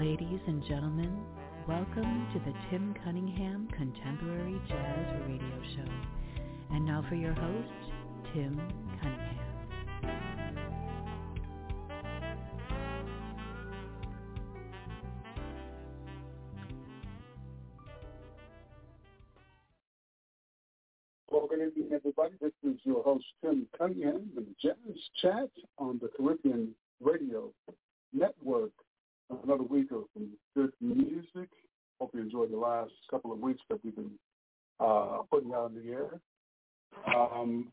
Ladies and gentlemen, welcome to the Tim Cunningham Contemporary Jazz Radio Show. And now for your host, Tim Cunningham. Good evening, everybody. This is your host, Tim Cunningham, the Jazz Chat on the Caribbean Radio Network another week of good music. Hope you enjoyed the last couple of weeks that we've been uh, putting out in the air. Um,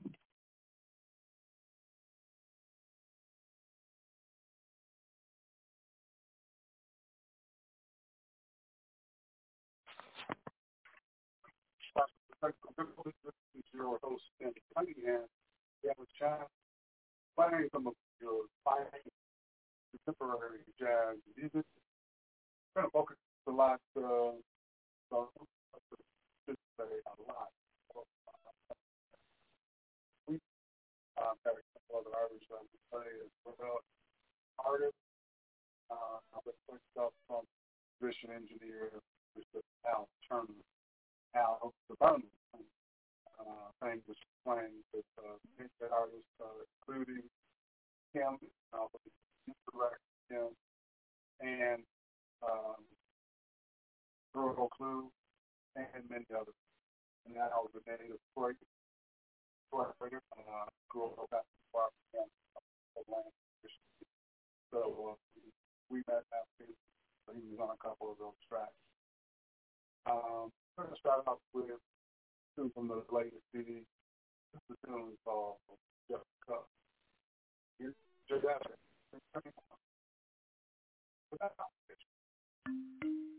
your host, Andy Cunningham. We have a chat playing some of your finest contemporary jazz music. Kind of focus the last uh, so, a lot. We um, had a couple other artists that we play as well. Artists, uh, I've been playing stuff from musician engineer, Mr. Al Turner. Al the Burman. Uh, thing was playing with uh, artists, uh, including him, uh, Direct him and um, Bruno Clue and many others. And that I was a native Detroit, Detroit uh, grew up the park and Atlanta. So uh, we met after so he was on a couple of those tracks. Um, we're going to start off with two from the latest CD. This is a tune called Just Cup. Here's Jazz. Thank you. You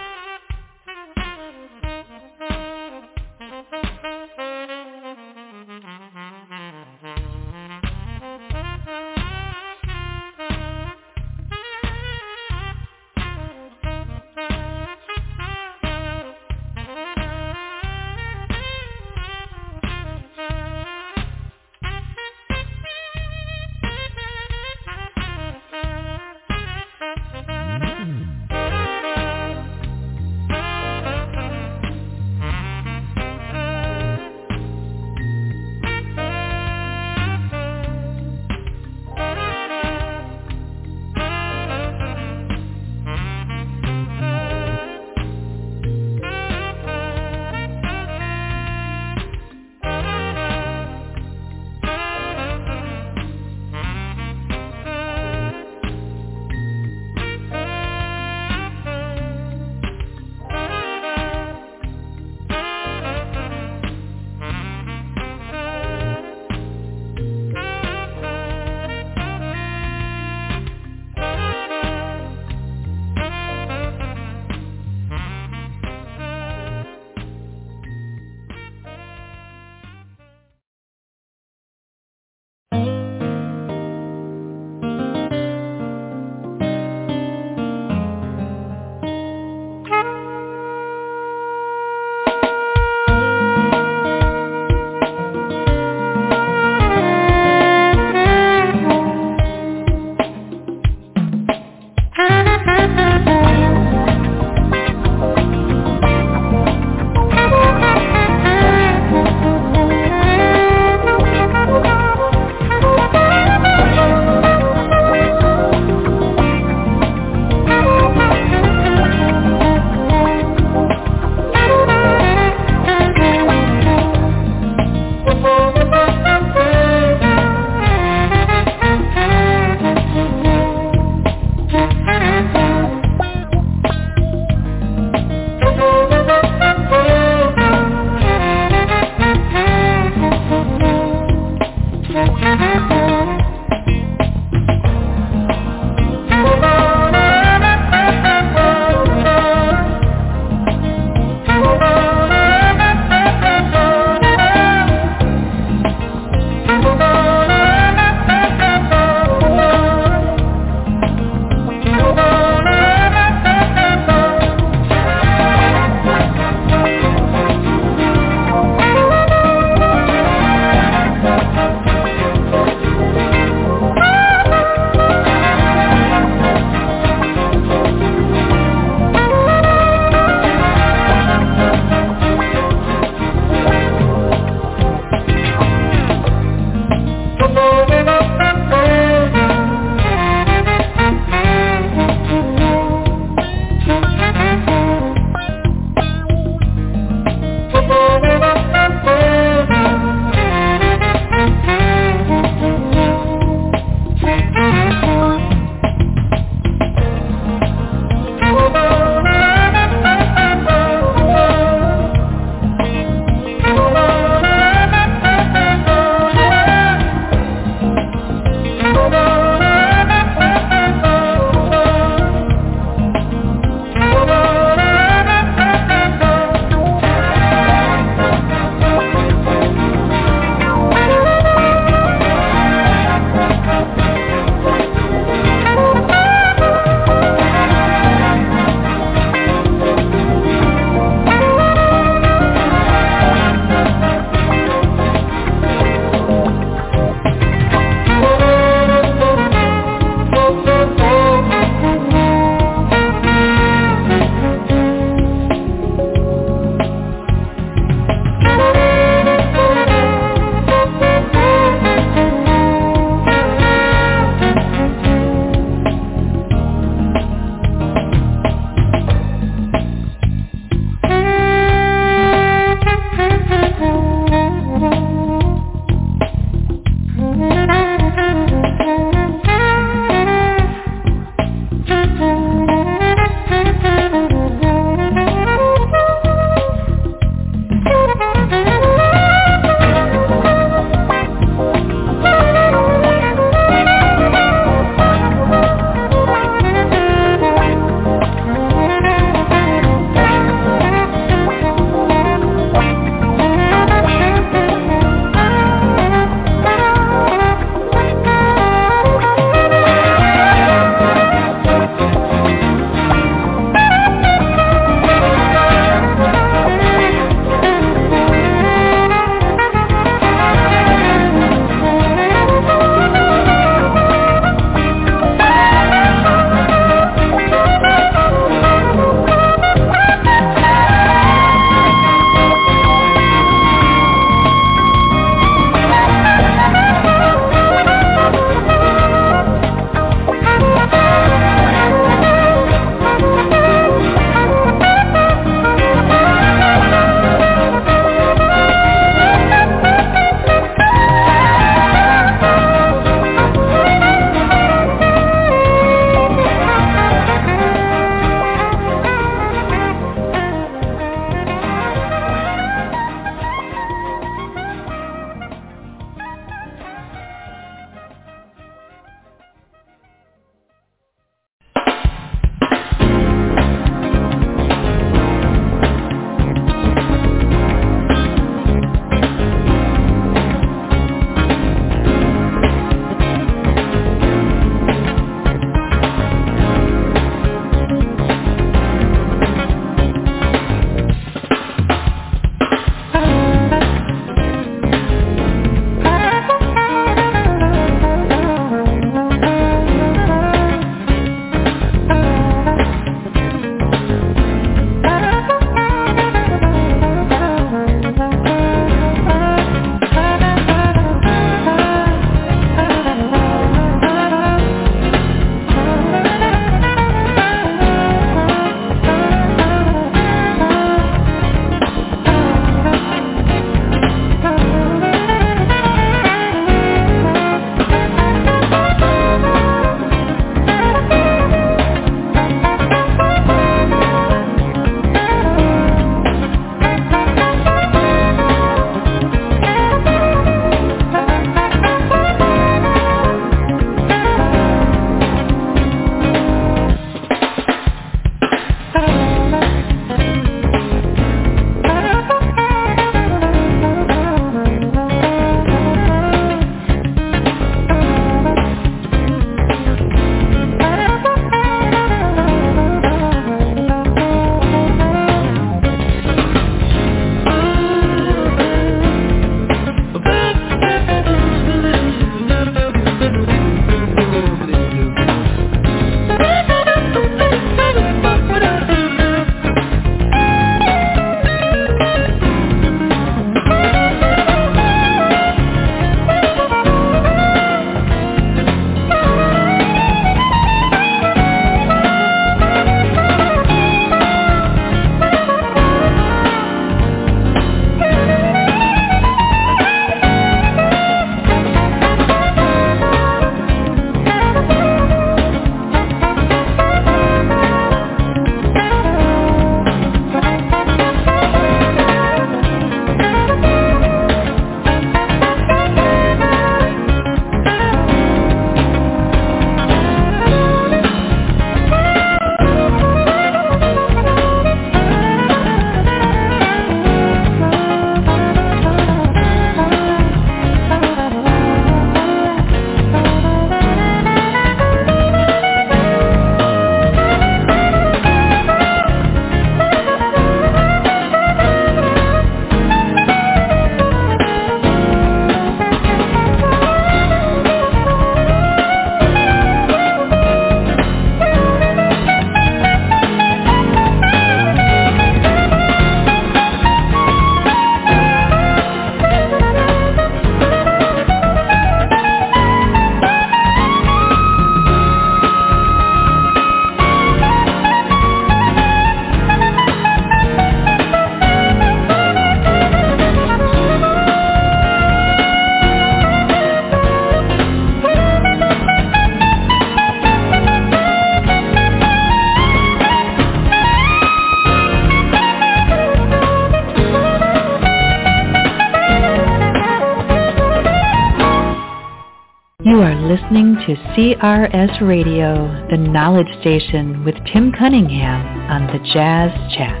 listening to CRS Radio, the knowledge station with Tim Cunningham on the Jazz Chat.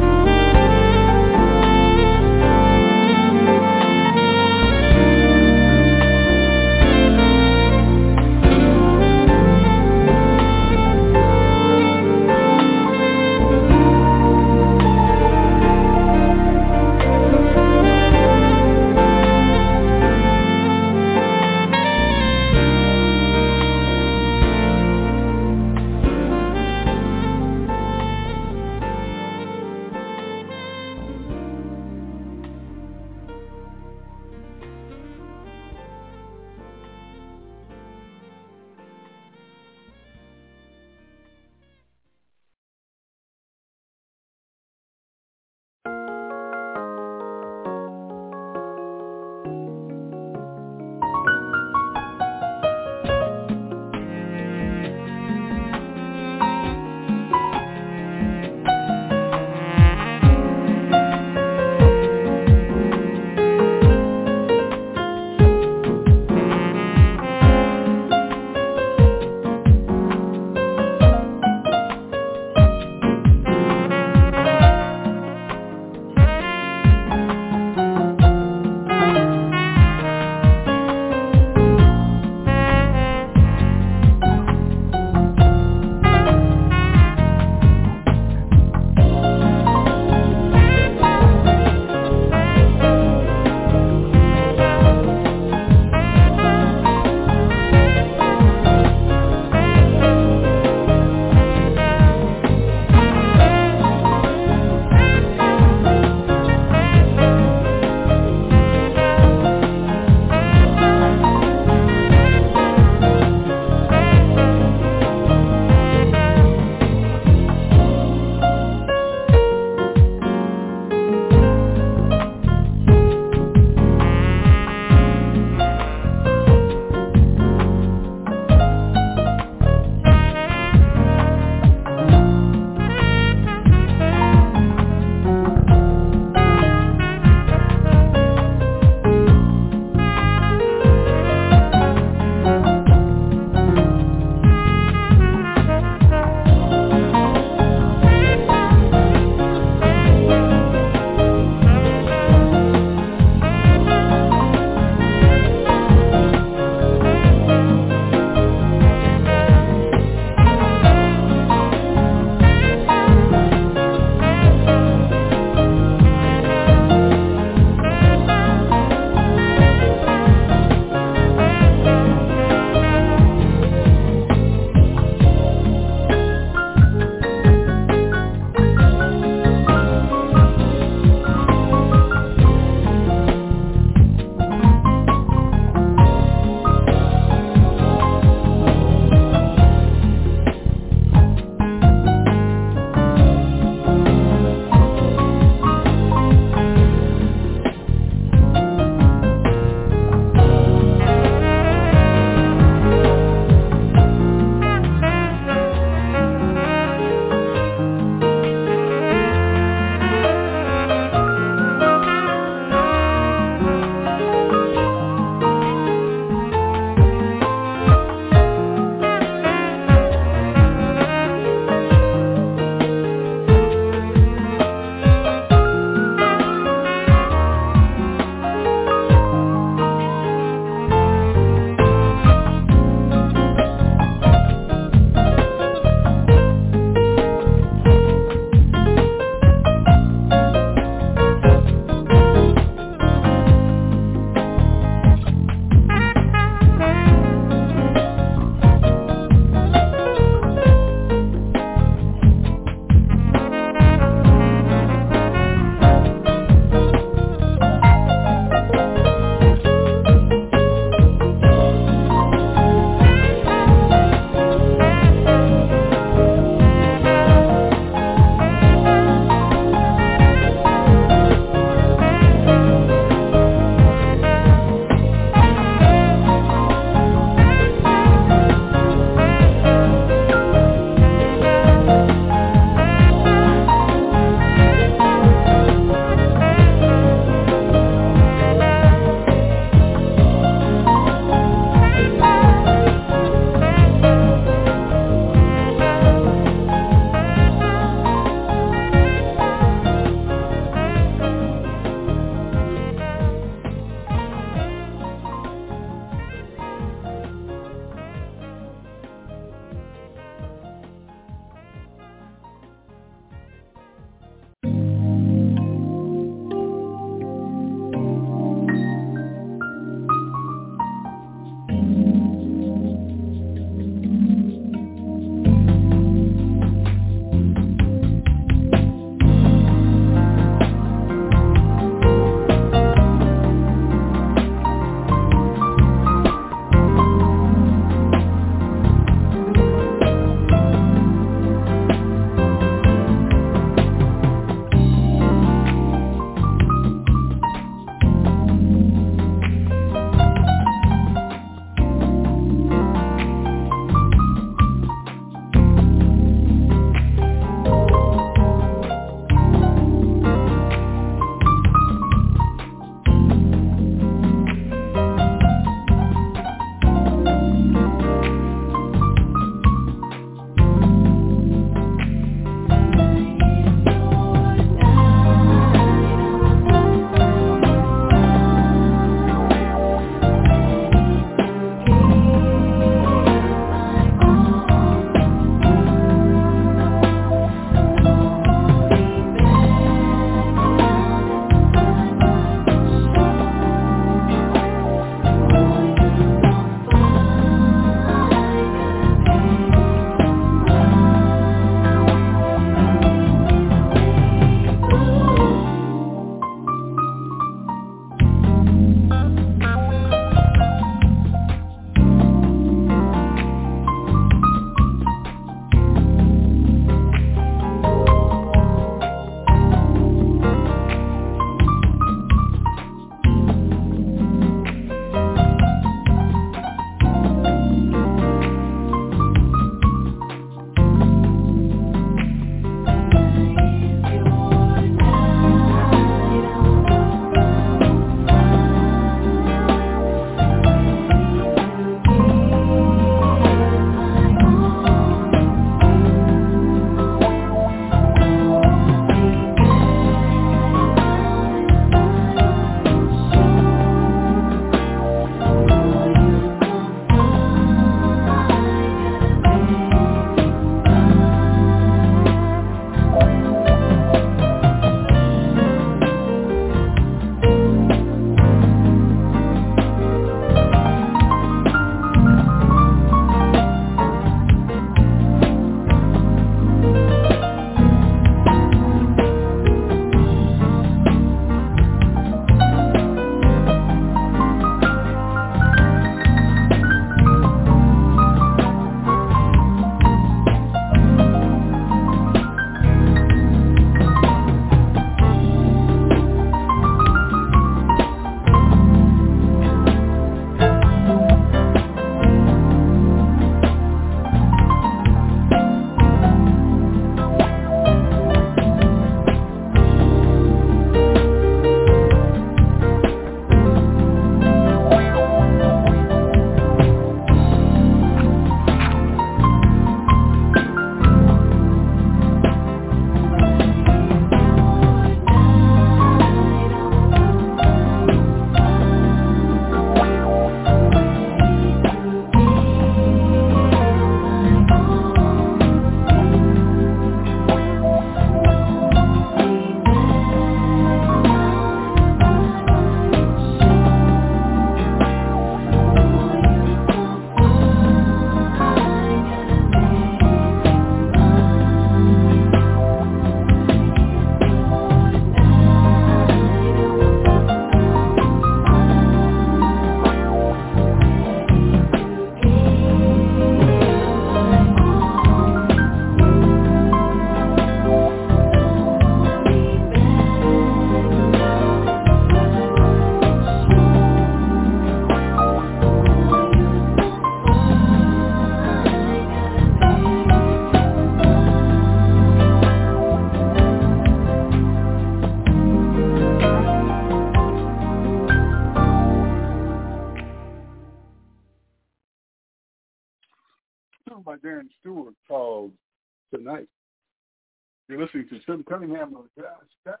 Cunningham Jazz Tech,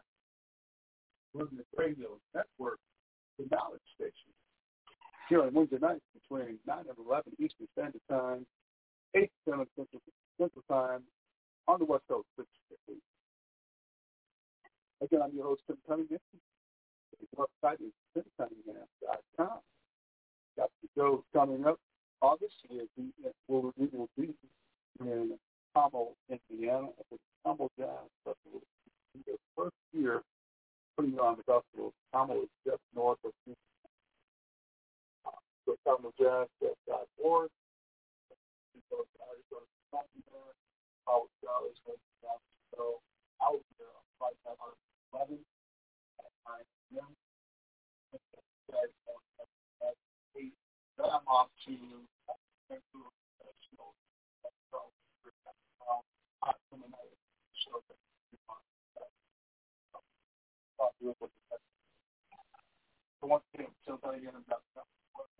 running the radio network, the Knowledge Station. Here on Wednesday nights between 9 and 11 Eastern Standard Time, 8 to 7 Central, Central Time, on the West Coast, 6 Again, I'm your host, Tim Cunningham. The website is timcunningham.com. Got the shows coming up August. We'll be in Carmel, Indiana, at the Carmel Jazz Festival. The first year putting on the festival. Carmel is just north of Houston. So CarmelJazz.org. Howard Dollars, so out there on flight number 11 at 9 p.m. Then I'm off to Central National so once again, so that again about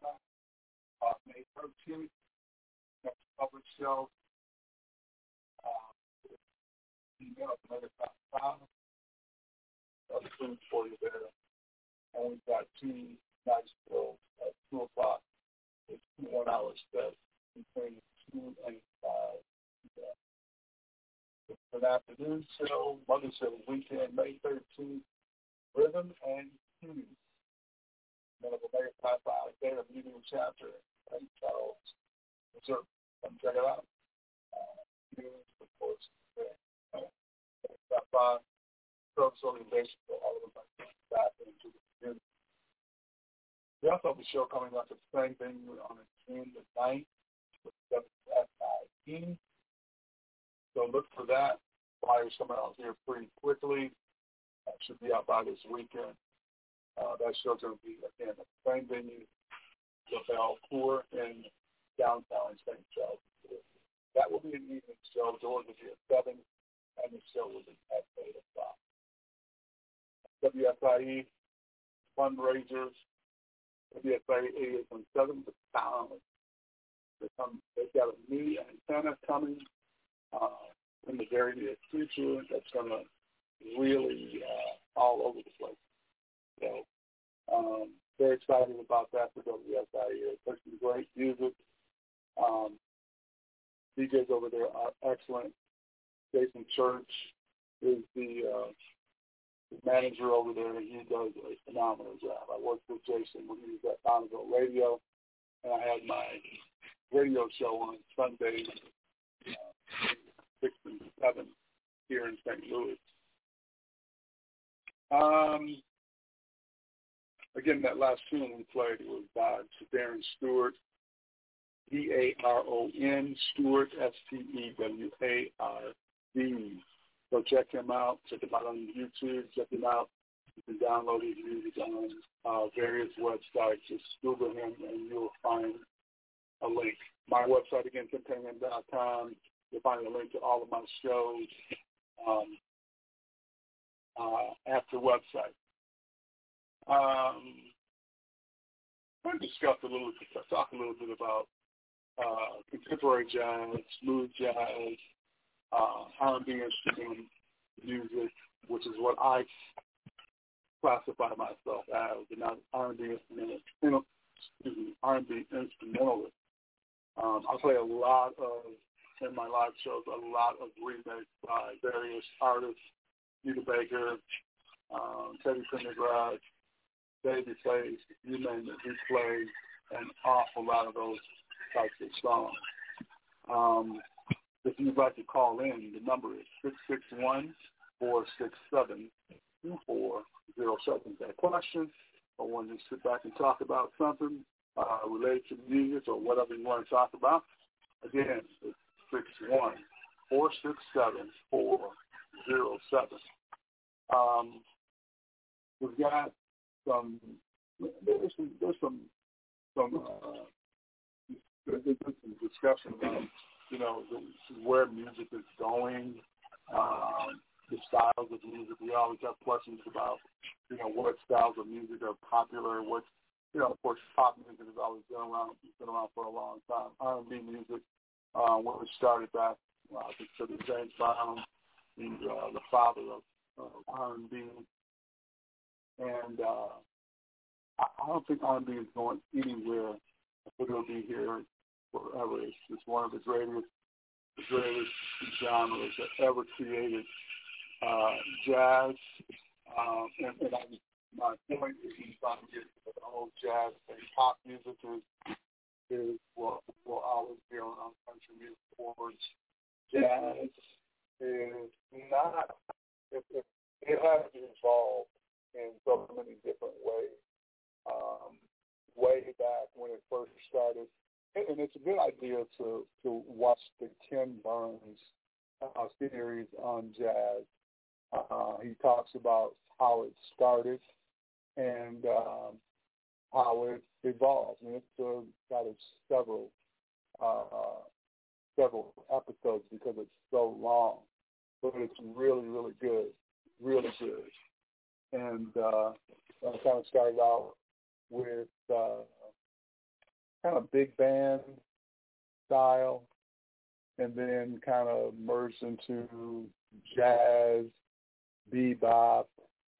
uh, May 13th, next public show, uh, email at medic.com. That's food for you there. And we've got two nice shows at 2 o'clock. It's two one-hour sets between 2 and 5. Yeah. For afternoon show, Mother's Day weekend, May 13th, Rhythm and Hughes. Medical Mayor Class Alexander Meeting Chapter, St. Charles, Missouri. Come check it out. Uh, of course, uh, stop by. Service organization for all of us back into the community. We also have a show coming up at the same venue on June the 9th with WSIE. So look for that. Flyers coming out here pretty quickly. That should be out by this weekend. Uh, that show's going to be, again, the same venue, the Belcour in downtown St. Charles. That will be an evening show. Doors will be at 7, and the show will be at 8 o'clock. WSIE fundraisers. WSIE is from 7 to 9. They come, they've got a new antenna coming uh, in the very near future that's going to really uh, all over the place. So um, very excited about that for WSIE. There's some great music. Um, DJs over there are excellent. Jason Church is the, uh, the manager over there. and He does a phenomenal job. I worked with Jason when he was at Bonneville Radio, and I had my radio show on Sundays, uh, 6 and 7 here in St. Louis. Um, again, that last tune we played was by Daron Steward, D-A-R-O-N, Steward, S-T-E-W-A-R-D. So check him out. Check him out on YouTube. Check him out. You can download his music on uh, various websites. Just Google him and you'll find a link. My website, again, timcunningham.com. You'll find a link to all of my shows um, uh, at the website. Um, I'm discuss a little, talk a little bit about uh, contemporary jazz, smooth jazz, uh, R&B instrument music, which is what I classify myself as, an R&B instrumental, excuse me, R&B instrumentalist. Um, I play a lot of in my live shows a lot of remakes by various artists, Anita Baker, um, Teddy Pendergrass, Baby plays, you name it, he plays an awful lot of those types of songs. Um, if you'd like to call in, the number is six six one four six seven two four zero seven. That question, or want to sit back and talk about something uh, related to music or whatever you want to talk about, again, it's six one four six seven four zero seven. Um, we've got some there's some there's some some uh, there's some discussion about you know where music is going, um, the styles of music. We always have questions about you know what styles of music are popular, what you know of course pop music has always been around, it's been around for a long time. R&B music uh, when it started back, uh, think to the James Brown, the uh, the father of uh, R&B, and uh, I, don't think R&B is going anywhere. I think it'll be here forever. It's, it's one of the greatest, the greatest genres that ever created. Uh, jazz, um, and, and I, my point is, he's trying to the whole jazz and pop music is is what will always be on country music boards. Jazz is not it, it, it has evolved in so many different ways. Um, way back when it first started, and, and it's a good idea to to watch the Ken Burns uh, series on jazz. Uh, he talks about how it started and um, how it evolves. And it's uh, got several uh, several episodes because it's so long, but it's really really good, really good. And uh, I kind of started out with uh, kind of big band style, and then kind of merged into jazz, bebop,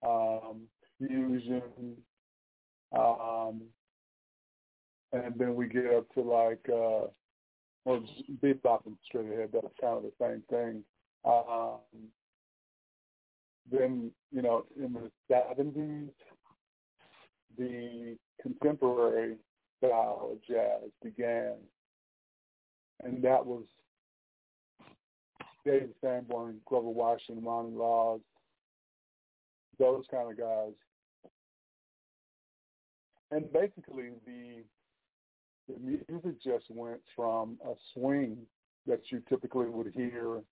um, fusion, um, and then we get up to like, uh, well, bebop and straight ahead, that's kind of the same thing. Um, then, you know, in the 70s, the contemporary style of jazz began. And that was David Sanborn, Grover Washington, Ronnie Laws, those kind of guys. And basically, the the music just went from a swing that you typically would hear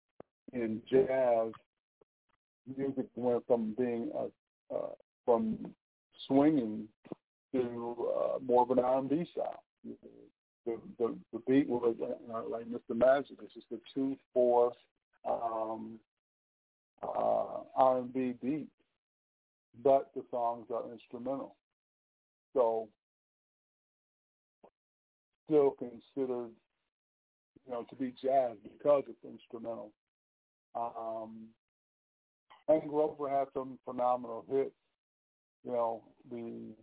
in jazz. Music went from being a, uh, from swinging to uh, more of an R&B style. The, the, the beat was uh, like Mr. Magic. It's just a two four um, uh, R&B beat, but the songs are instrumental. So still considered, you know, to be jazz because it's instrumental. Um, and Grover had some phenomenal hits. You know, the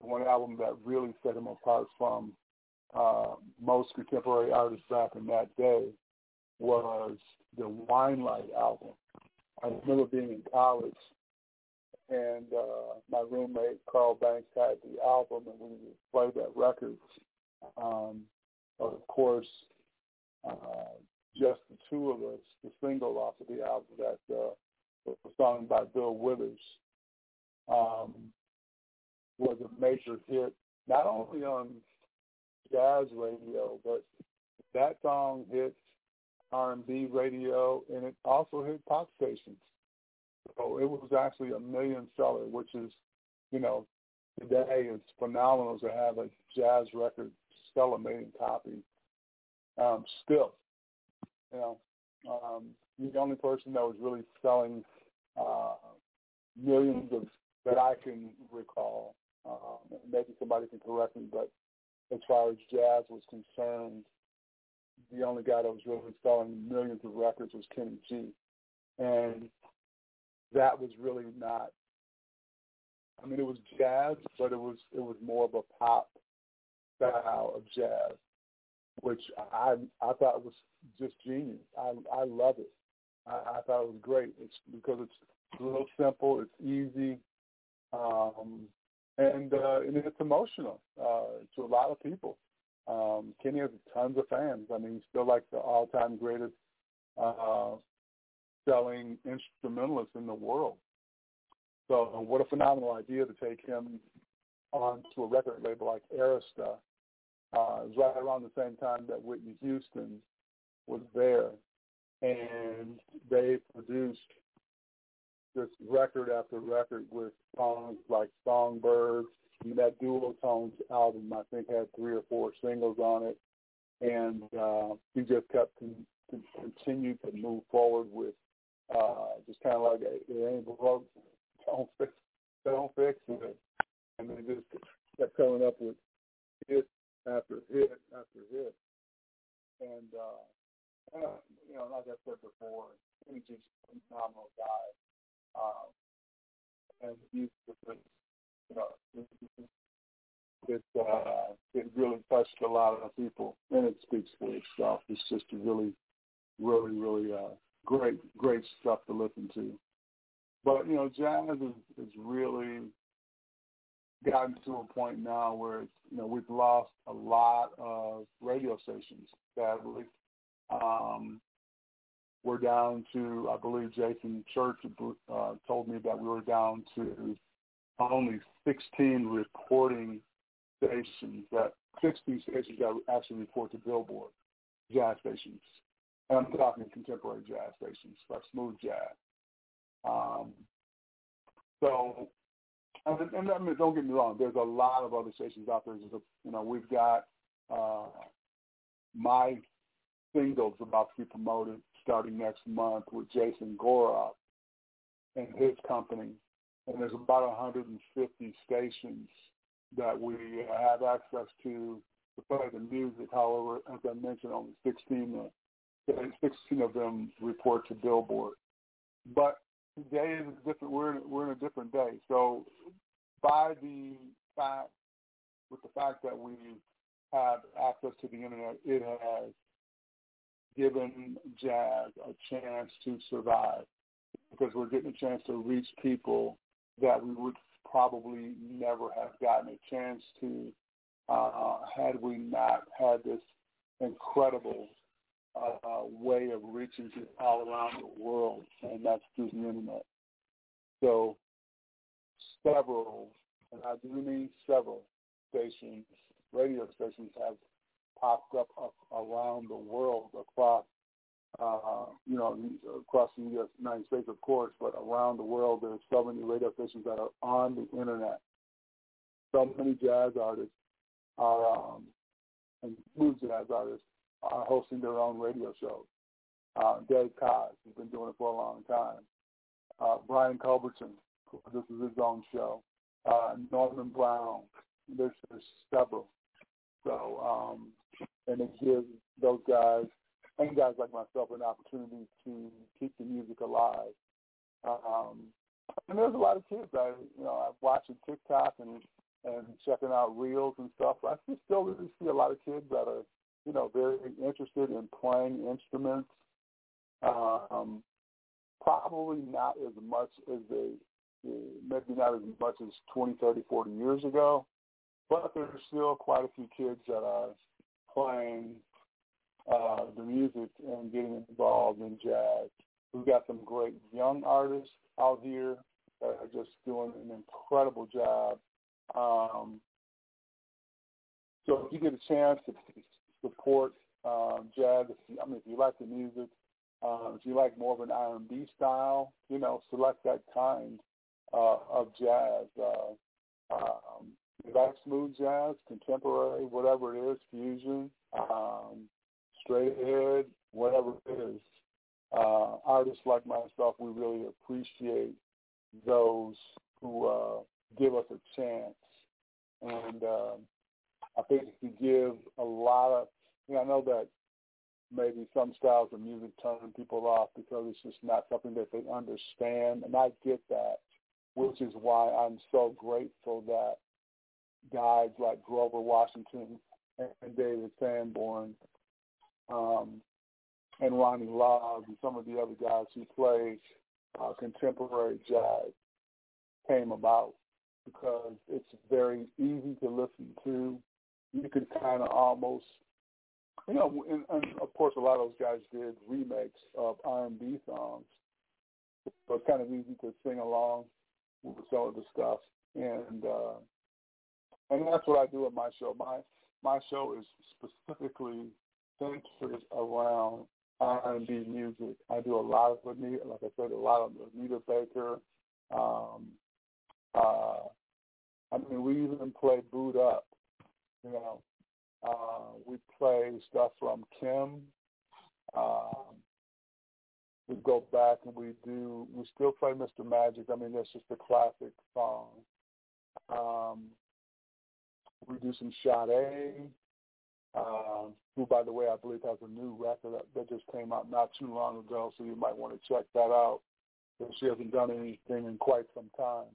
one album that really set him apart from uh, most contemporary artists back in that day was the Winelight album. I remember being in college and uh, my roommate Carl Banks had the album, and we would play that record. Um, of course, uh, just the two of us, the single off of the album that uh, was sung by Bill Withers, um, was a major hit, not only on jazz radio, but that song hit R&B radio, and it also hit pop stations. So it was actually a million seller, which is, you know, today it's phenomenal to have a jazz record sell a million copies. Um, still, you know, um, the only person that was really selling uh, millions of that I can recall. Um, maybe somebody can correct me, but as far as jazz was concerned, the only guy that was really selling millions of records was Kenny G. And that was really not. I mean, it was jazz, but it was it was more of a pop style of jazz, which I I thought was just genius. I I love it. I, I thought it was great. It's because it's a little simple, it's easy, um, and uh, and it's emotional uh, to a lot of people. Um, Kenny has tons of fans. I mean, he's still like the all-time greatest uh, selling instrumentalist in the world. So what a phenomenal idea to take him on to a record label like Arista. Uh, it was right around the same time that Whitney Houston was there. And they produced this record after record with songs like Songbird. I mean, that Duotones album, I think, had three or four singles on it. And uh, he just kept con- continued to move forward with uh, just kind of like it ain't broke, don't fix, don't fix it, and they just kept coming up with hit after hit after hit, and, uh, you know, like I said before, he's just a phenomenal guy. Um, and he's just, you know, it, uh, it really touched a lot of people, and it speaks for itself. It's just a really, really, really uh, great, great stuff to listen to. But you know, jazz is, is really gotten to a point now where it's, you know we've lost a lot of radio stations. Sadly, um, we're down to I believe Jason Church uh, told me that we were down to only 16 reporting stations that 16 stations that actually report to Billboard jazz stations. And I'm talking contemporary jazz stations, like smooth jazz. Um, so, and, and I mean, don't get me wrong. There's a lot of other stations out there. A, you know, we've got uh, my singles about to be promoted starting next month with Jason Goroff and his company. And there's about 150 stations that we have access to to play the music. However, as I mentioned, only 16, uh, 16 of them report to Billboard. But today is different. We're in, we're in a different day. So by the fact, with the fact that we have access to the internet, it has given jazz a chance to survive because we're getting a chance to reach people that we would probably never have gotten a chance to uh, had we not had this incredible uh, way of reaching to all around the world, and that's through the internet. So several, and I do mean several stations, radio stations have popped up, up around the world across, uh, you know, across the. United States, of course, but around the world, there's so many radio stations that are on the internet. So many jazz artists are, um, and smooth jazz artists are hosting their own radio shows. Uh, Dave Koz has been doing it for a long time. Uh, Brian Culbertson, this is his own show. Uh, Norman Brown, there's, there's several. So, um, and it gives those guys and guys like myself an opportunity to keep the music alive. Um, and there's a lot of kids I, you know, I'm watching TikTok and and checking out reels and stuff. I still really see a lot of kids that are you know, very interested in playing instruments. Um, probably not as much as they, maybe not as much as 20, 30, 40 years ago, but there's still quite a few kids that are playing uh, the music and getting involved in jazz. We've got some great young artists out here that are just doing an incredible job. Um, so if you get a chance to support um, jazz. If you, I mean, if you like the music, uh, if you like more of an R&B style, you know, select that kind uh, of jazz. Uh, um, you like smooth jazz, contemporary, whatever it is, fusion, um, straight ahead, whatever it is. Uh, artists like myself, we really appreciate those who uh, give us a chance. And um, I think if you give a lot of, you know, I know that maybe some styles of music turn people off because it's just not something that they understand, and I get that, which is why I'm so grateful that guys like Grover Washington and David Sanborn um, and Ronnie Laws and some of the other guys who play uh, contemporary jazz came about because it's very easy to listen to you could kind of almost, you know, and, and of course a lot of those guys did remakes of R&B songs, so it's kind of easy to sing along with some of the stuff, and uh, and that's what I do at my show. My my show is specifically centered around R&B music. I do a lot of Anita, like I said, a lot of Anita Baker. Um, uh, I mean, we even play "Boo'd Up," You know, uh, we play stuff from Kim. Um, we go back and we do. We still play Mr. Magic. I mean, that's just a classic song. Um, we do some Sade. uh, who, by the way, I believe has a new record that just came out not too long ago, so you might want to check that out. She hasn't done anything in quite some time.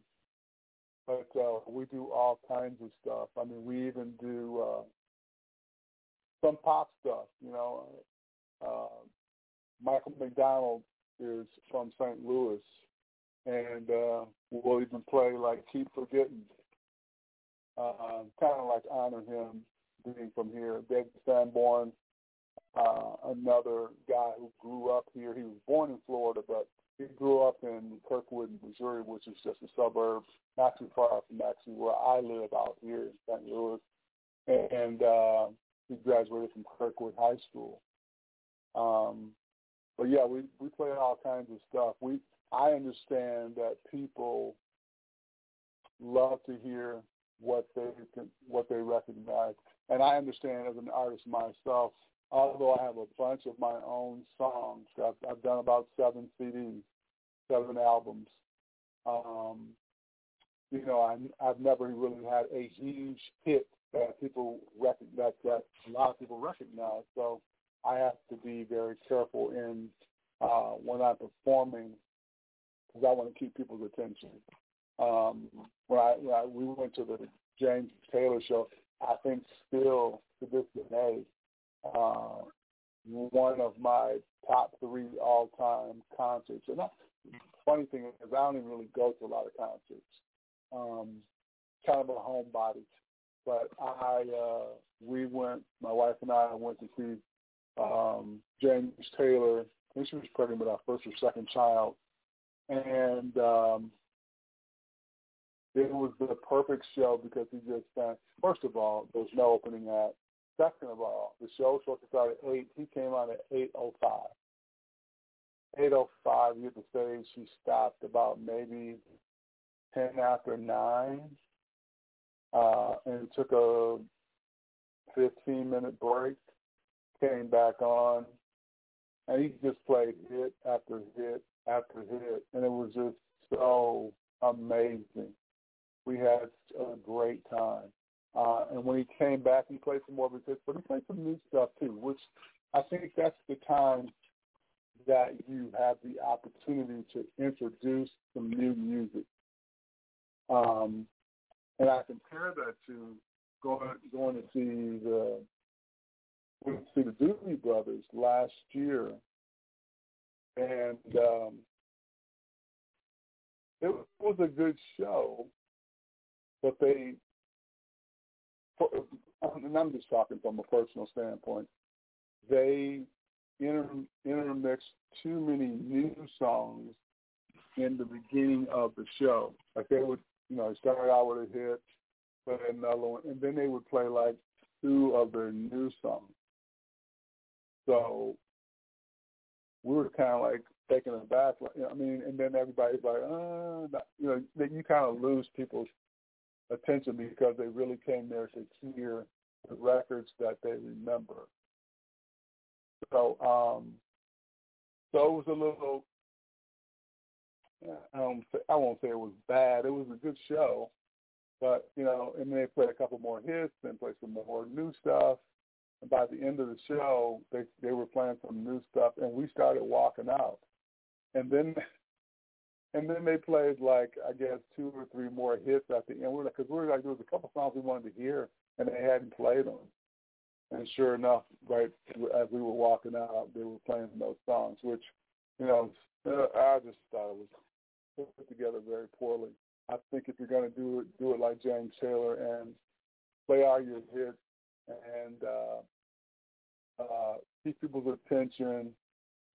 But uh, we do all kinds of stuff. I mean, we even do uh, some pop stuff. You know, uh, Michael McDonald is from St. Louis, and uh, we'll even play like "Keep Forgetting," uh, kind of like honor him being from here. David Sanborn, uh, another guy who grew up here. He was born in Florida, but he grew up in Kirkwood, Missouri, which is just a suburb not too far from actually where I live out here in St. Louis. And uh, he graduated from Kirkwood High School. Um, but yeah, we we play all kinds of stuff. We I understand that people love to hear what they can, what they recognize, and I understand as an artist myself. Although I have a bunch of my own songs, I've, I've done about seven CDs, seven albums. Um, you know, I, I've never really had a huge hit that people recognize, that a lot of people recognize. So I have to be very careful in uh, when I'm performing because I want to keep people's attention. Um, when, I, when I, we went to the James Taylor show, I think still to this day, uh, one of my top three all-time concerts. And the funny thing is, I don't even really go to a lot of concerts. Um, kind of a homebody, but I uh, we went. My wife and I went to see um, James Taylor. I think she was pregnant with our first or second child, and um, it was the perfect show because he just uh, first of all, there was no opening act. Second of all, the show was supposed to start at eight. He came on at eight oh five. Eight oh five, he hit the stage. He stopped about maybe ten after nine, uh, and took a fifteen minute break. Came back on, and he just played hit after hit after hit, and it was just so amazing. We had a great time. Uh, and when he came back, he played some more of his hits, but he played some new stuff too, which I think that's the time that you have the opportunity to introduce some new music. Um, and I compare that to going going to see the to see the Doobie Brothers last year, and um, it was a good show, but they, and I'm just talking from a personal standpoint, they inter, intermixed too many new songs in the beginning of the show. Like they would, you know, start out with a hit, play another one, and then they would play like two of their new songs. So we were kind of like. Like, you know, I mean, and then everybody's like, uh, you know, that you kind of lose people's attention because they really came there to hear the records that they remember. So, um, so it was a little. I don't. I won't say it was bad. It was a good show, but you know, and they played a couple more hits, then played some more new stuff. And by the end of the show, they they were playing some new stuff, and we started walking out. And then, and then they played like I guess two or three more hits at the end. We're like, because we were like, there was a couple songs we wanted to hear, and they hadn't played them. And sure enough, right as we were walking out, they were playing those songs, which, you know, I just thought it was put together very poorly. I think if you're going to do it, do it like James Taylor and play all your hits and uh, uh, keep people's attention.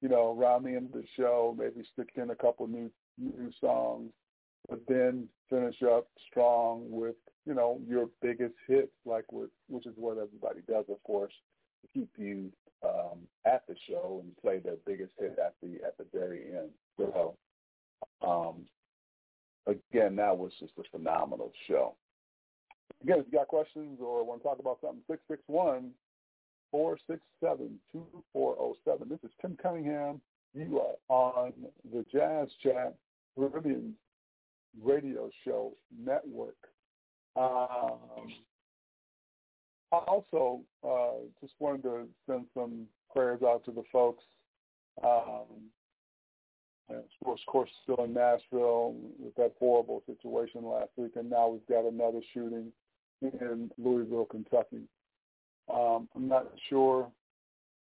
You know, around the end of the show, maybe stick in a couple new new songs, but then finish up strong with you know your biggest hits, like with which is what everybody does, of course, to keep you um, at the show and play their biggest hit at the at the very end. So, um, again, that was just a phenomenal show. Again, if you got questions or want to talk about something, six six one four six seven two four zero seven. This is Tim Cunningham. You are on the Jazz Chat Caribbean Radio Show Network. Um, I also uh, just wanted to send some prayers out to the folks. Um, of course, still in Nashville with that horrible situation last week, and now we've got another shooting in Louisville, Kentucky. Um, I'm not sure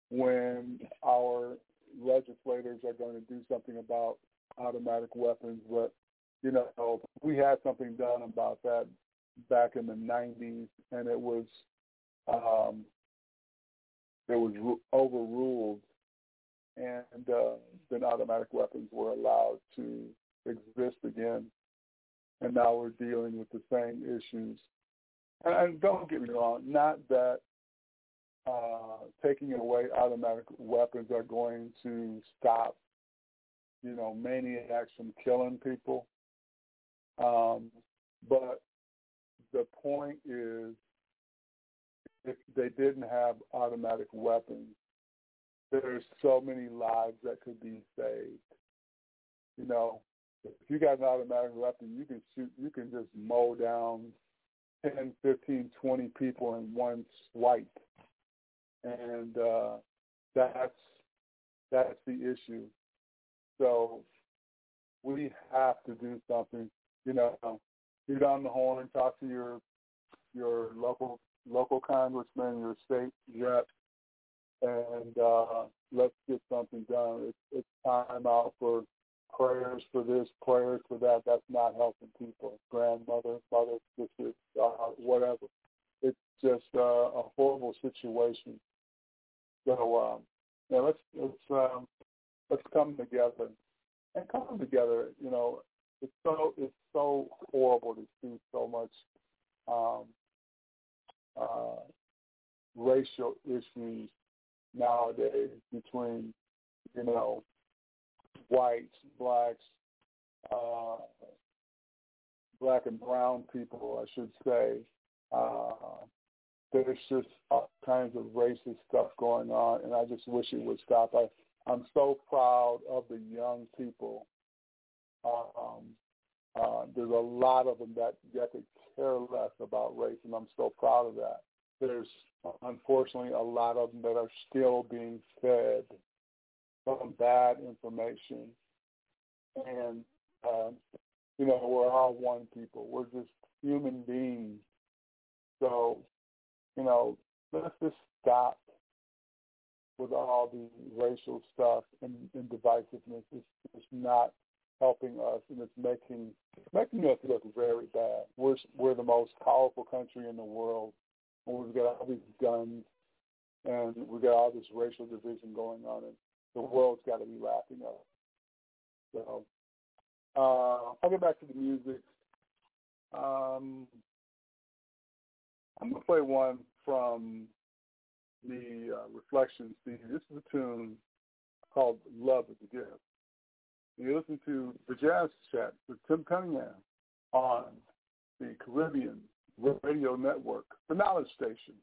when our legislators are going to do something about automatic weapons, but you know, we had something done about that back in the 90s, and it was um, it was overruled, and uh, then automatic weapons were allowed to exist again. And now we're dealing with the same issues. And, and don't get me wrong, not that uh, taking away automatic weapons are going to stop, you know, maniacs from killing people. Um, but the point is, if they didn't have automatic weapons, there's so many lives that could be saved. You know, if you got an automatic weapon, you can shoot, you can just mow down 10, 15, 20 people in one swipe. And uh, that's that's the issue. So we have to do something. You know, get on the horn, and talk to your your local local congressman, your state rep, and uh, let's get something done. It's, it's time out for prayers for this, prayers for that. That's not helping people. Grandmother, mother, sister, uh, whatever. It's just uh, a horrible situation. So um, yeah, let's let's um, let's come together and come together. You know, it's so it's so horrible to see so much um, uh, racial issues nowadays between you know whites, blacks, uh, black and brown people, I should say. Uh, there's just all kinds of racist stuff going on, and I just wish it would stop. I, I'm so proud of the young people. Um, uh, there's a lot of them that, that could care less about race, and I'm so proud of that. There's unfortunately a lot of them that are still being fed some bad information, and uh, you know we're all one people. We're just human beings. So you know, let's just stop with all the racial stuff and, and divisiveness. It's, it's not helping us, and it's making making us look very bad. We're we're the most powerful country in the world, and we've got all these guns, and we've got all this racial division going on, and the world's got to be laughing at us. So uh, I'll get back to the music. Um, I'm gonna play one from the uh, Reflections CD. This is a tune called "Love Is a Gift." You listen to the Jazz Chat with Tim Cunningham on the Caribbean Radio Network, the Knowledge Station.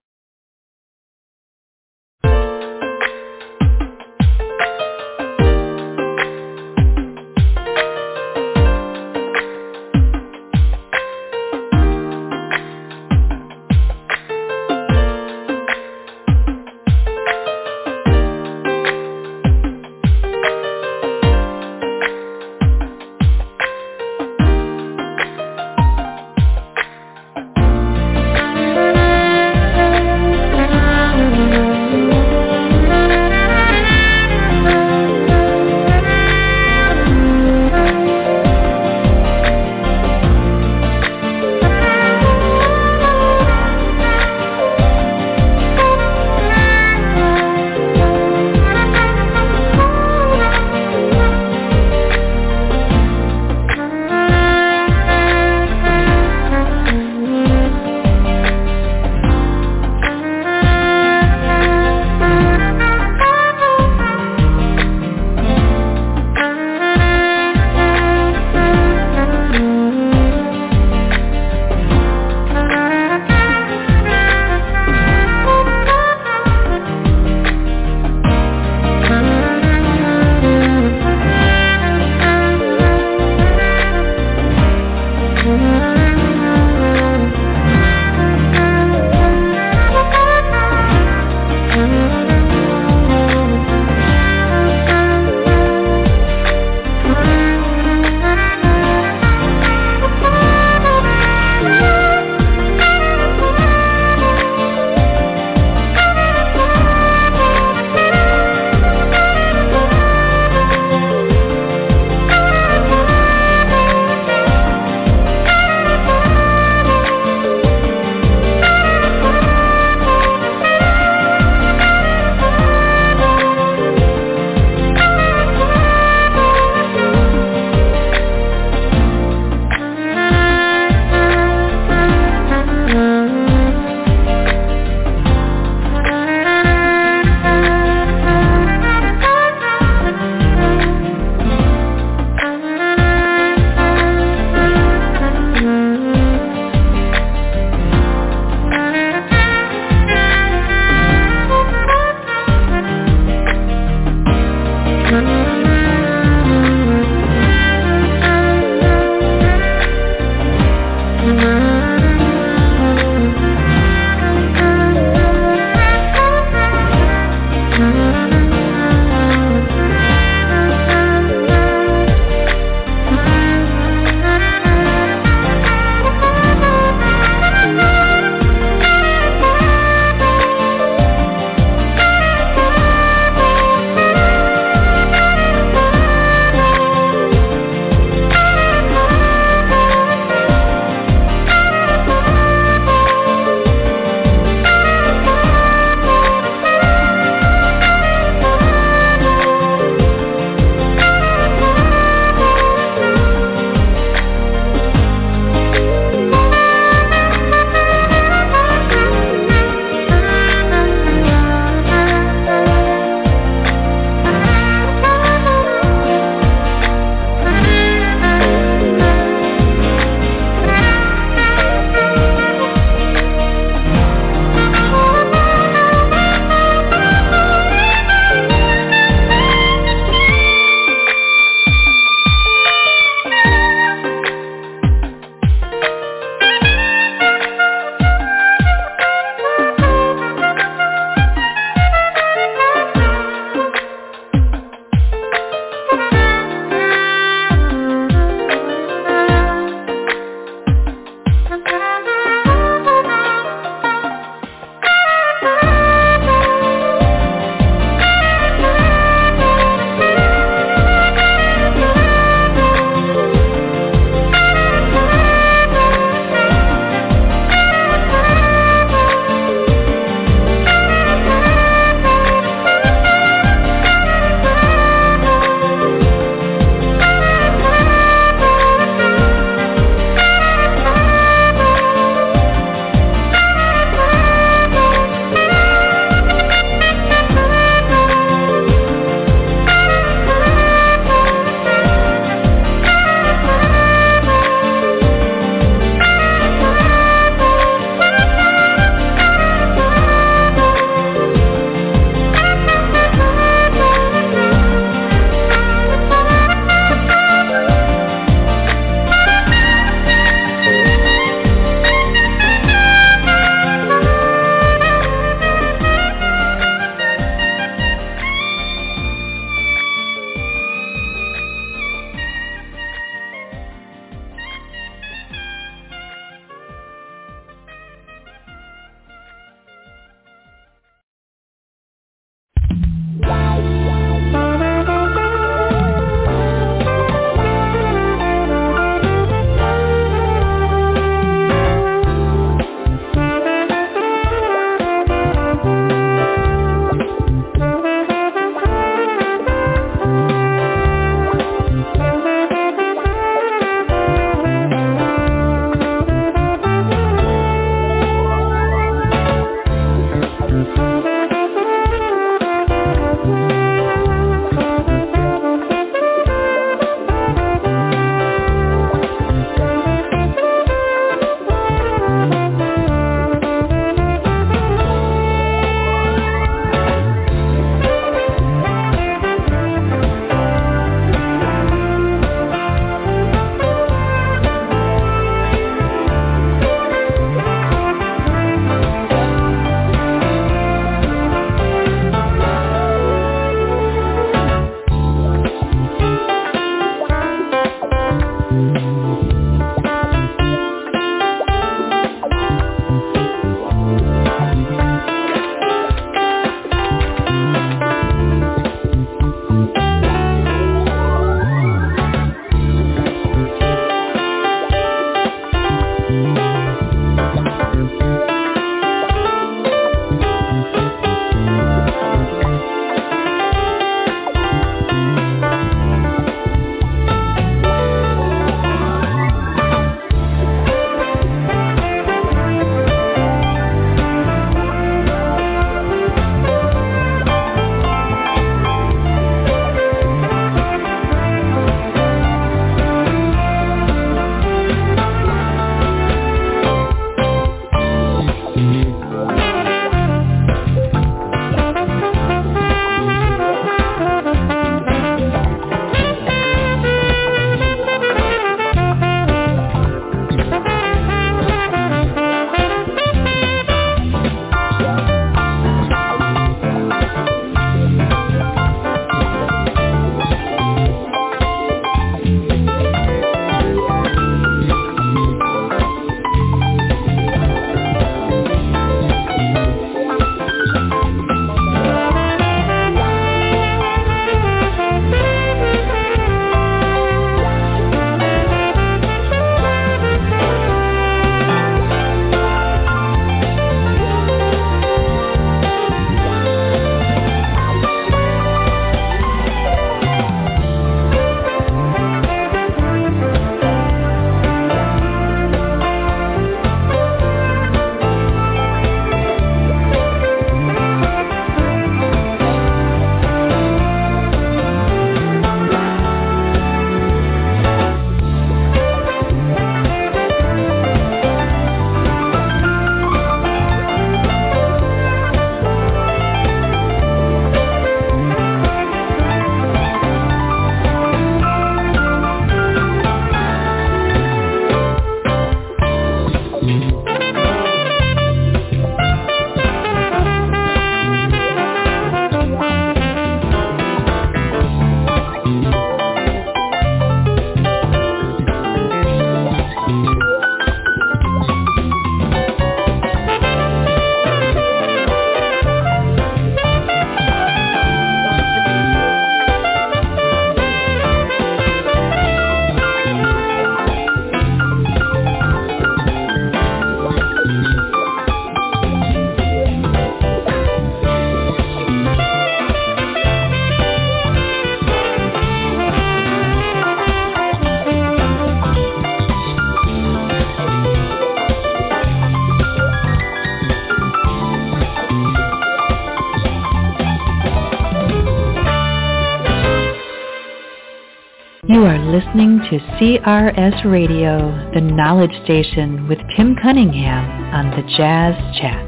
To CRS Radio, the Knowledge Station with Tim Cunningham on the Jazz Chat.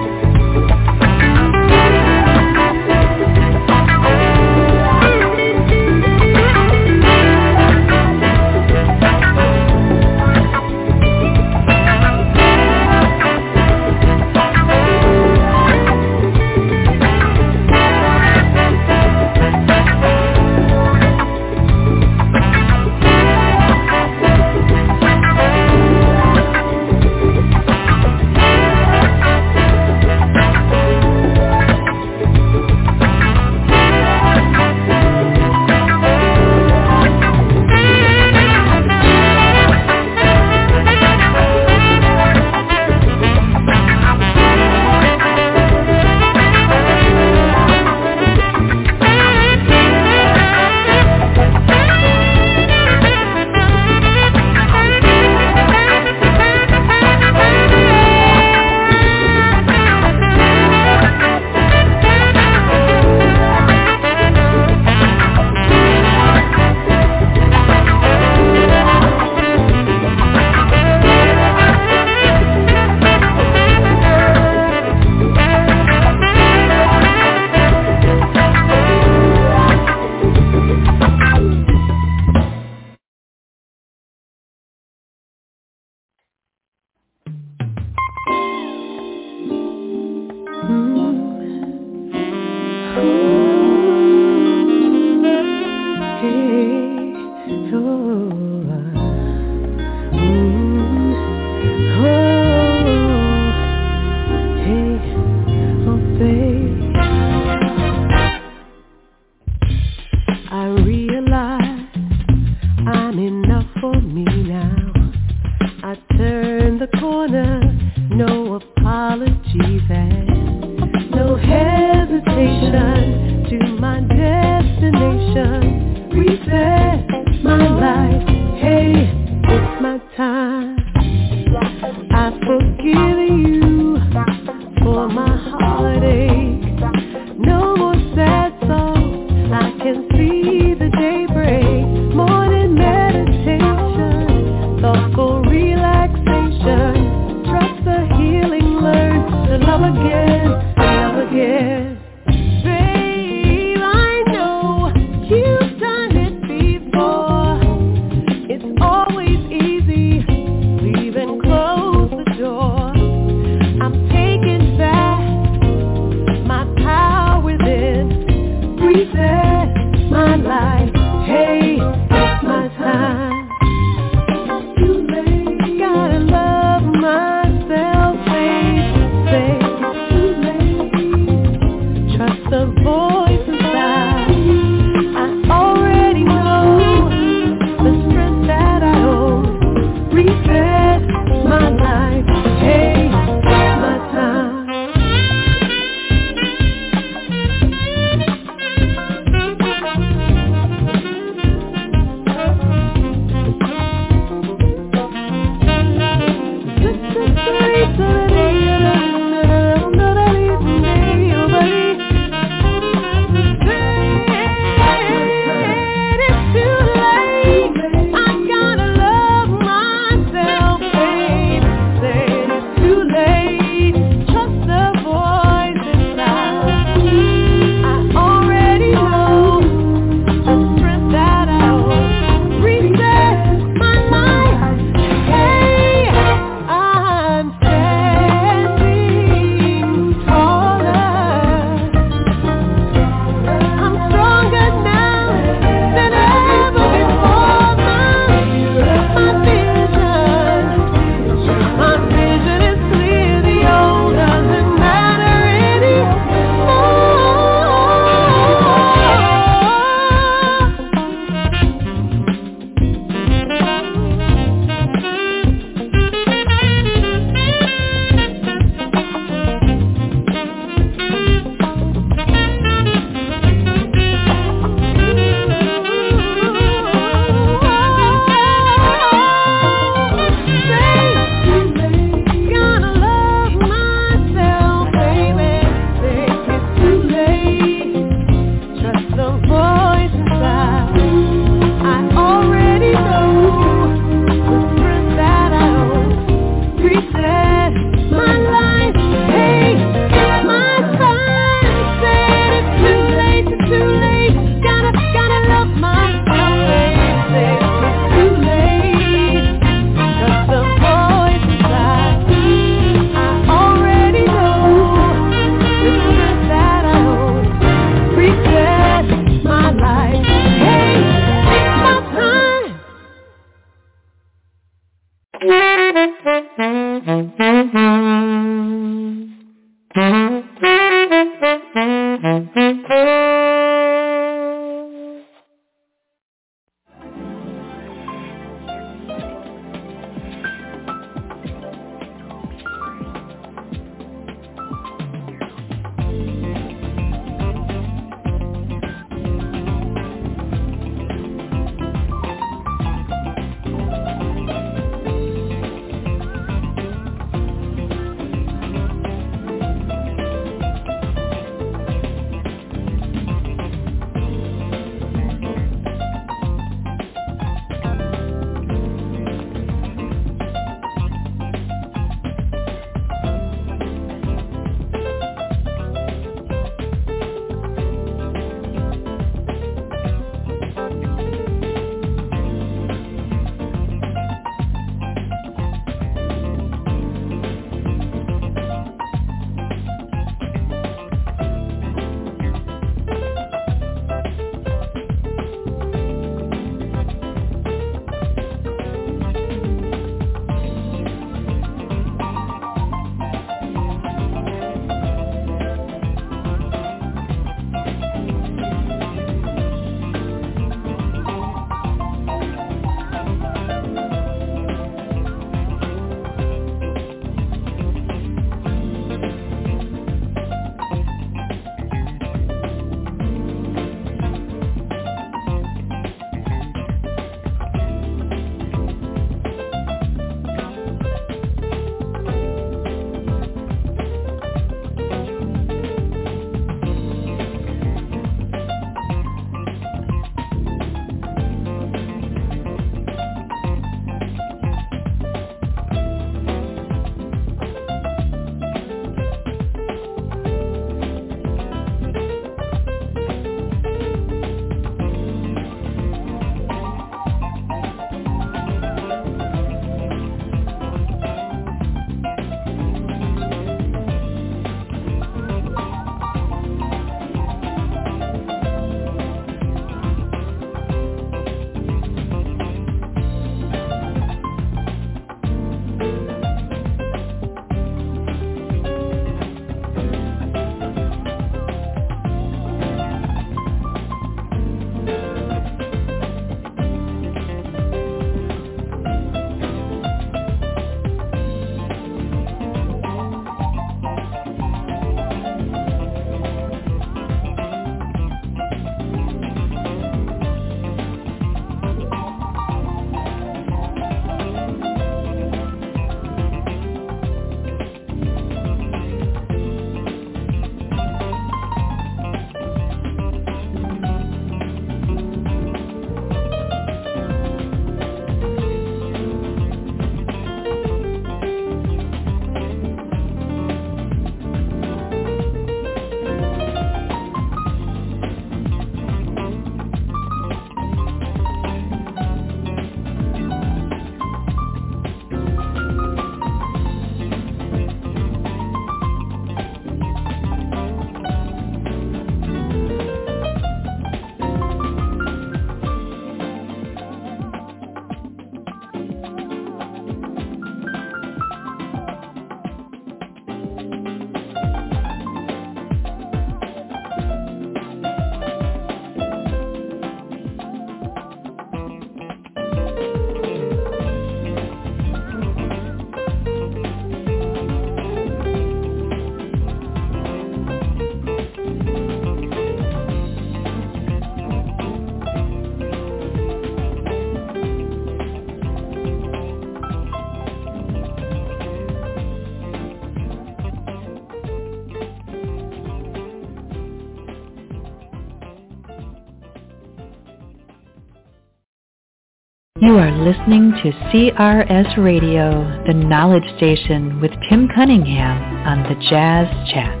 Listening to CRS Radio, the knowledge station with Tim Cunningham on the Jazz Chat.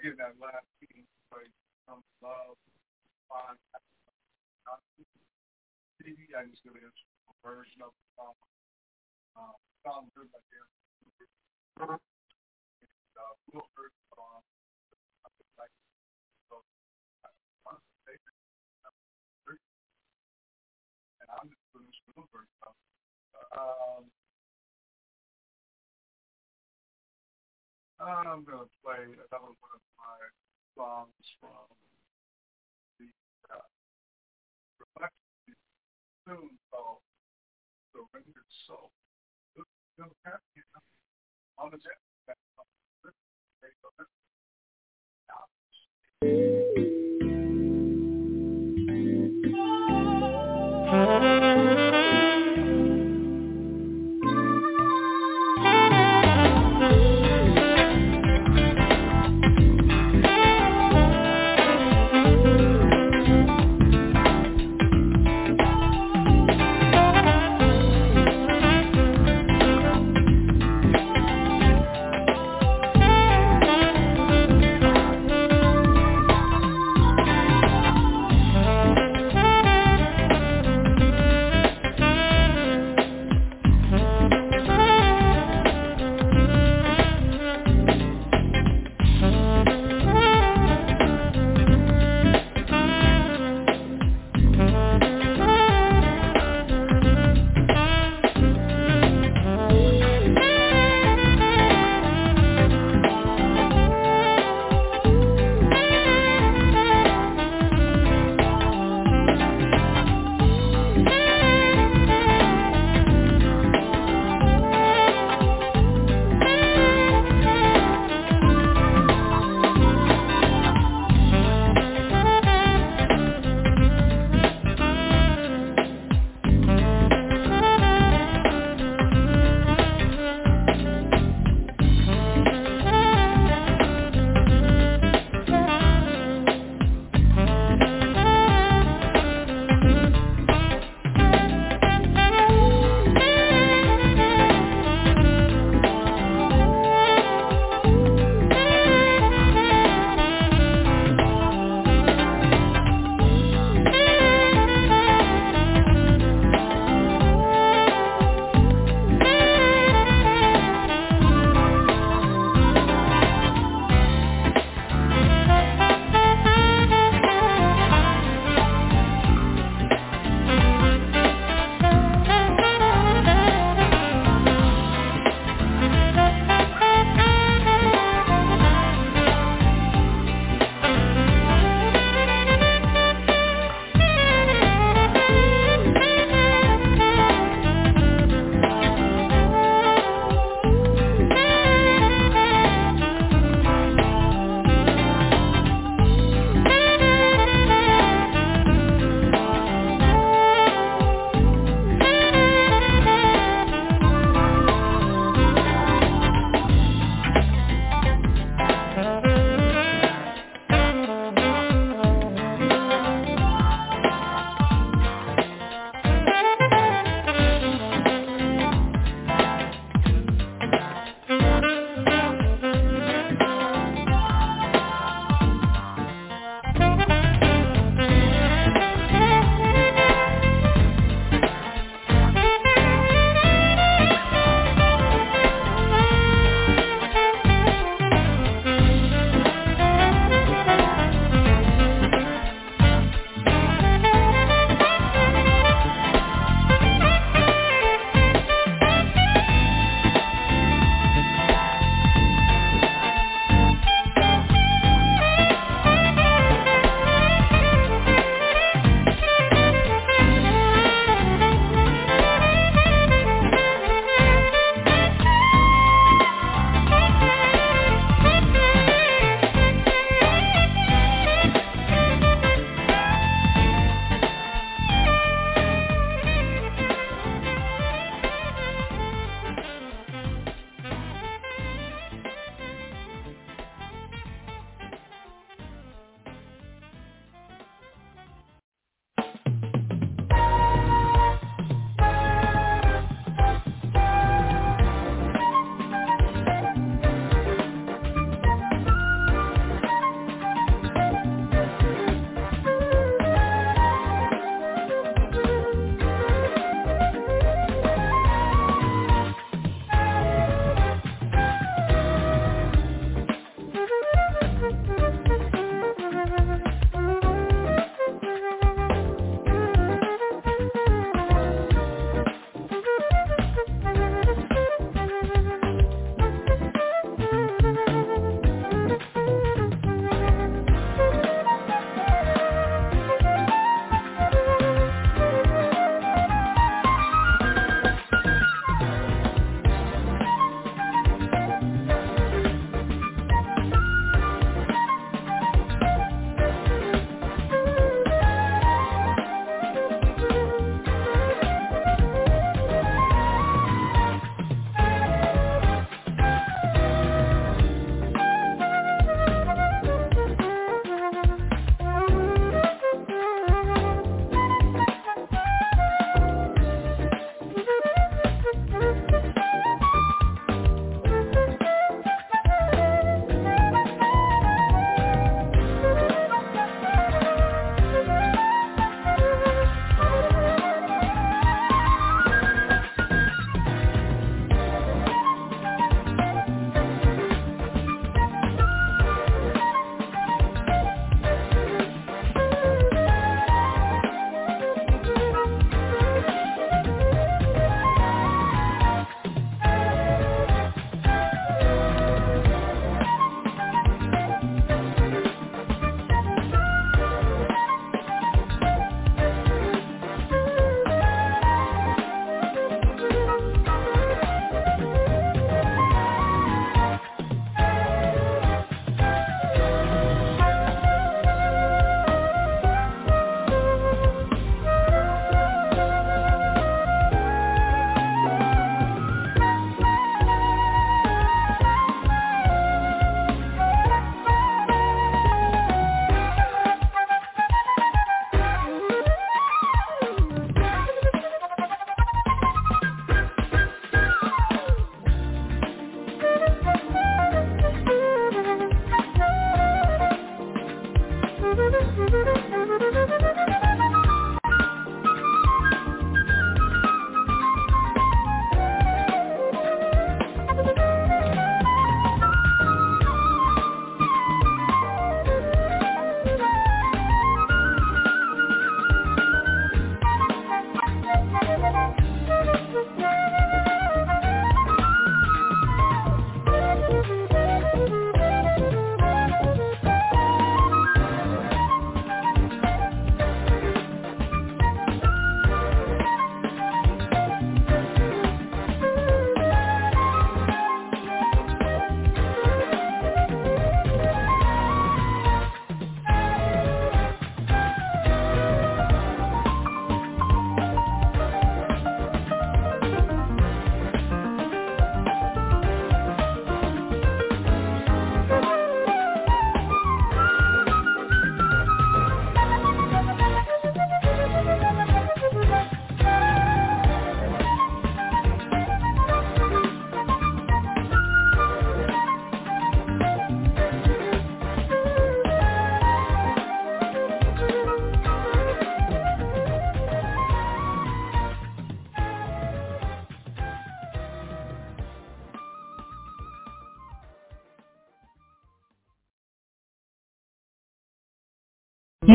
Again that last meeting place some love, find TV, I just really a version of the song. Um, sounds good like this. And, this Wilford song. Um, I'm going to play another one of my songs from the uh, Reflection tune called Surrendered Soul. On the jet. You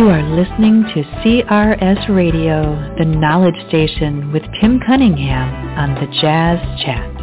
are listening to CRN Radio, the knowledge station with Tim Cunningham on the Jazz Chat.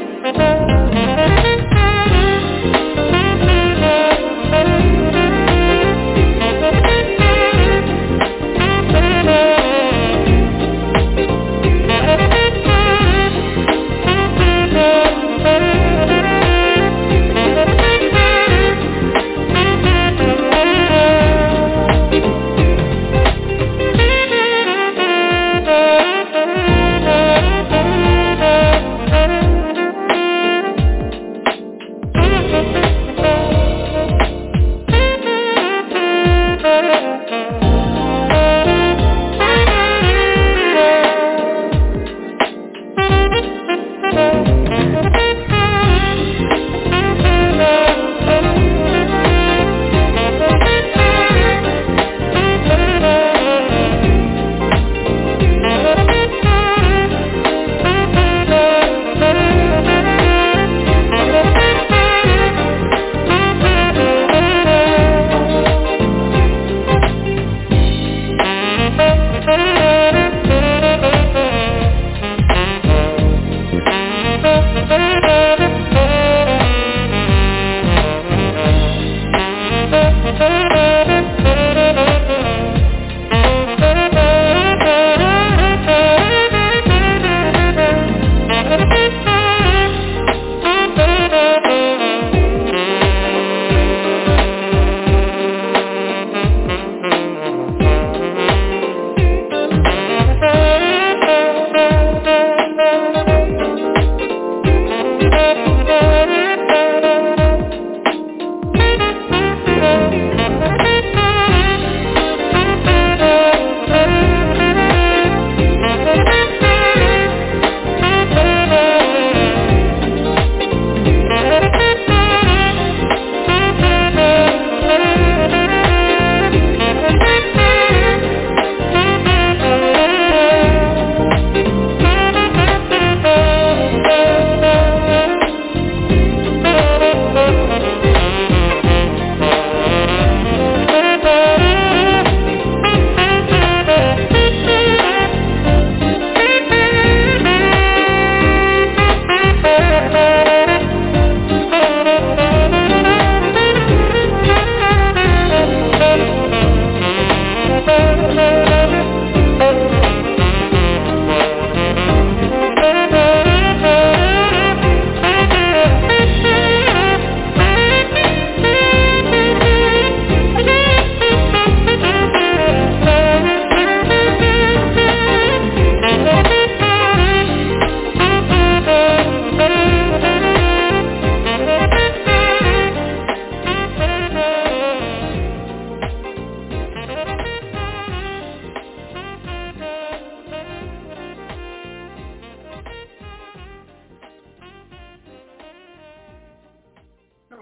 Thank you.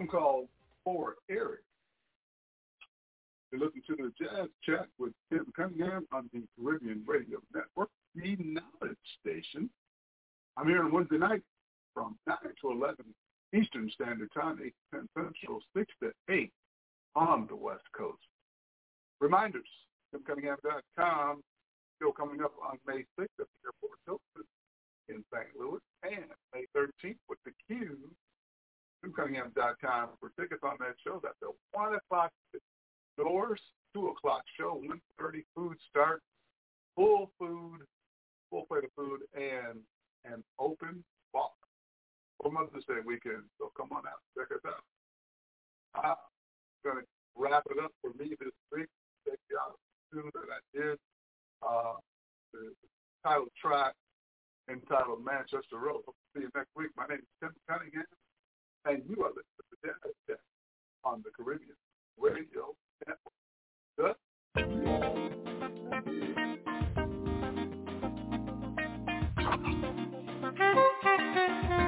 called for Eric. You're listening to the Jazz Chat with Tim Cunningham on the Caribbean Radio Network, the Knowledge Station. I'm here on Wednesday night from 9 to 11 Eastern Standard Time, 8 to 10 Central, 6 to 8 on the West Coast. Reminders, timcunningham.com, still coming up on May 6th at the Airport Hilton in St. Louis, and May 13th with the Q TimCunningham.com for tickets on that show. That's at 1 o'clock doors, 2 o'clock show, 1.30 food start, full food, full plate of food, and an open bar for Mother's Day weekend. So come on out, check us out. I'm going to wrap it up for me this week. Thank y'all soon, that I did. Uh, the title track entitled Manchester Road. Hope to see you next week. My name is Tim Cunningham. And you are listening to on the Caribbean Radio Network.